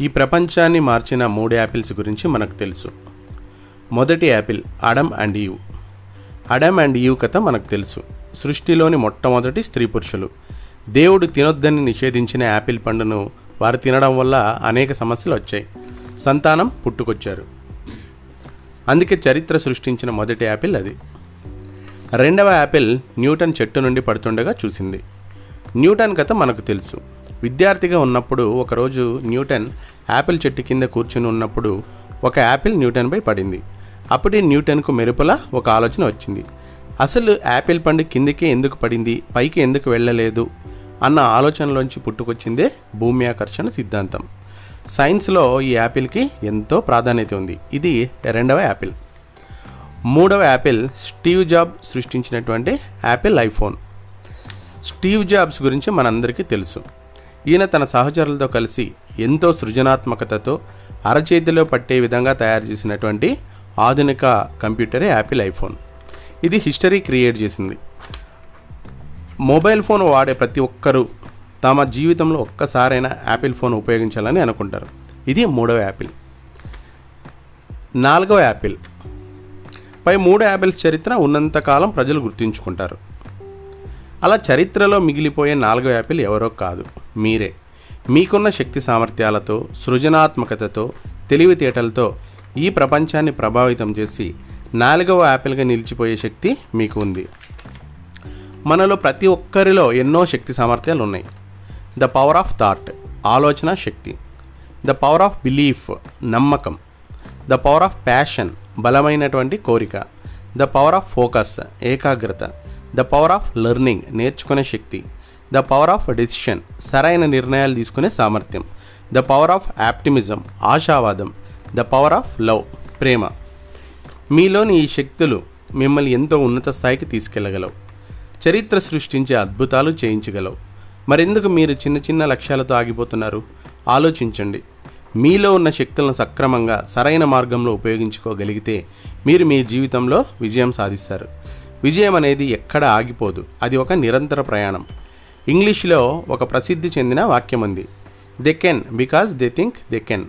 ఈ ప్రపంచాన్ని మార్చిన మూడు యాపిల్స్ గురించి మనకు తెలుసు. మొదటి apple Adam and Eve Adam and Eve కథ మనకు తెలుసు. సృష్టిలోని మొట్టమొదటి స్త్రీ పురుషులు. దేవుడు తినొద్దని నిషేధించిన యాపిల్ పండును వారు తినడం వల్ల అనేక సమస్యలు వచ్చాయి. సంతానం పుట్టుకొచ్చారు. అందుకే చరిత్ర సృష్టించిన మొదటి యాపిల్ అది. రెండవ యాపిల్ న్యూటన్ చెట్టు నుండి పడుతుండగా చూసింది. న్యూటన్ కథ మనకు తెలుసు. విద్యార్థిగా ఉన్నప్పుడు ఒకరోజు న్యూటన్ యాపిల్ చెట్టు కింద కూర్చుని ఉన్నప్పుడు ఒక యాపిల్ న్యూటన్పై పడింది. అప్పుడే న్యూటన్కు మెరుపుల ఒక ఆలోచన వచ్చింది. అసలు యాపిల్ పండు కిందకే ఎందుకు పడింది? పైకి ఎందుకు వెళ్ళలేదు? అన్న ఆలోచనలోంచి పుట్టుకొచ్చిందే భూమి ఆకర్షణ సిద్ధాంతం. సైన్స్లో ఈ యాపిల్కి ఎంతో ప్రాధాన్యత ఉంది. ఇది రెండవ యాపిల్. మూడవ యాపిల్ స్టీవ్ జాబ్ సృష్టించినటువంటి యాపిల్ ఐఫోన్. స్టీవ్ జాబ్స్ గురించి మనందరికీ తెలుసు. ఈయన తన సహచరులతో కలిసి ఎంతో సృజనాత్మకతతో అరచేతిలో పట్టే విధంగా తయారు చేసినటువంటి ఆధునిక కంప్యూటరే యాపిల్ ఐఫోన్. ఇది హిస్టరీ క్రియేట్ చేసింది. మొబైల్ ఫోన్ వాడే ప్రతి ఒక్కరూ తమ జీవితంలో ఒక్కసారైనా యాపిల్ ఫోన్ ఉపయోగించాలని అనుకుంటారు. ఇది మూడవ యాపిల్. నాలుగవ యాపిల్. పై మూడు యాపిల్స్ చరిత్ర ఉన్నంతకాలం ప్రజలు గుర్తుంచుకుంటారు. అలా చరిత్రలో మిగిలిపోయే నాలుగో యాపిల్ ఎవరో కాదు మీరే. మీకున్న శక్తి సామర్థ్యాలతో సృజనాత్మకతతో తెలివితేటలతో ఈ ప్రపంచాన్ని ప్రభావితం చేసి నాలుగవ యాపిల్గా నిలిచిపోయే శక్తి మీకు ఉంది మనలో ప్రతి ఒక్కరిలో ఎన్నో శక్తి సామర్థ్యాలు ఉన్నాయి ద పవర్ ఆఫ్ థాట్ ఆలోచన శక్తి. ద పవర్ ఆఫ్ బిలీఫ్ నమ్మకం. ద పవర్ ఆఫ్ ప్యాషన్ బలమైనటువంటి కోరిక. ద పవర్ ఆఫ్ ఫోకస్ ఏకాగ్రత. ద పవర్ ఆఫ్ లెర్నింగ్ నేర్చుకునే శక్తి ద పవర్ ఆఫ్ డెసిషన్ సరైన నిర్ణయాలు తీసుకునే సామర్థ్యం ద పవర్ ఆఫ్ ఆప్టిమిజం ఆశావాదం ద పవర్ ఆఫ్ లవ్ ప్రేమ. మీలోని ఈ శక్తులు మిమ్మల్ని ఎంతో ఉన్నత స్థాయికి తీసుకెళ్ళగలవు. చరిత్ర సృష్టించే అద్భుతాలు చేయించగలవు. మరెందుకు మీరు చిన్న చిన్న లక్ష్యాలతో ఆగిపోతున్నారు? ఆలోచించండి. మీలో ఉన్న శక్తులను సక్రమంగా సరైన మార్గంలో ఉపయోగించుకోగలిగితే మీరు మీ జీవితంలో విజయం సాధిస్తారు. విజయం అనేది ఎక్కడ ఆగిపోదు. అది ఒక నిరంతర ప్రయాణం. ఇంగ్లీష్లో ఒక ప్రసిద్ధి చెందిన వాక్యం ఉంది they can because they think they can.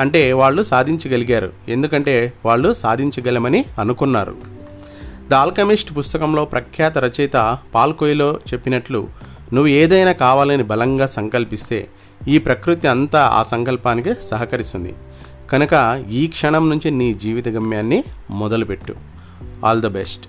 అంటే వాళ్ళు సాధించగలిగారు. ఎందుకంటే వాళ్ళు సాధించగలమని అనుకున్నారు. ద ఆల్కమిస్ట్ పుస్తకంలో ప్రఖ్యాత రచయిత పాల్కోయిలో చెప్పినట్లు నువ్వు ఏదైనా కావాలని బలంగా సంకల్పిస్తే ఈ ప్రకృతి అంతా ఆ సంకల్పానికి సహకరిస్తుంది. కనుక ఈ క్షణం నుంచి నీ జీవిత గమ్యాన్ని మొదలుపెట్టు. All the best.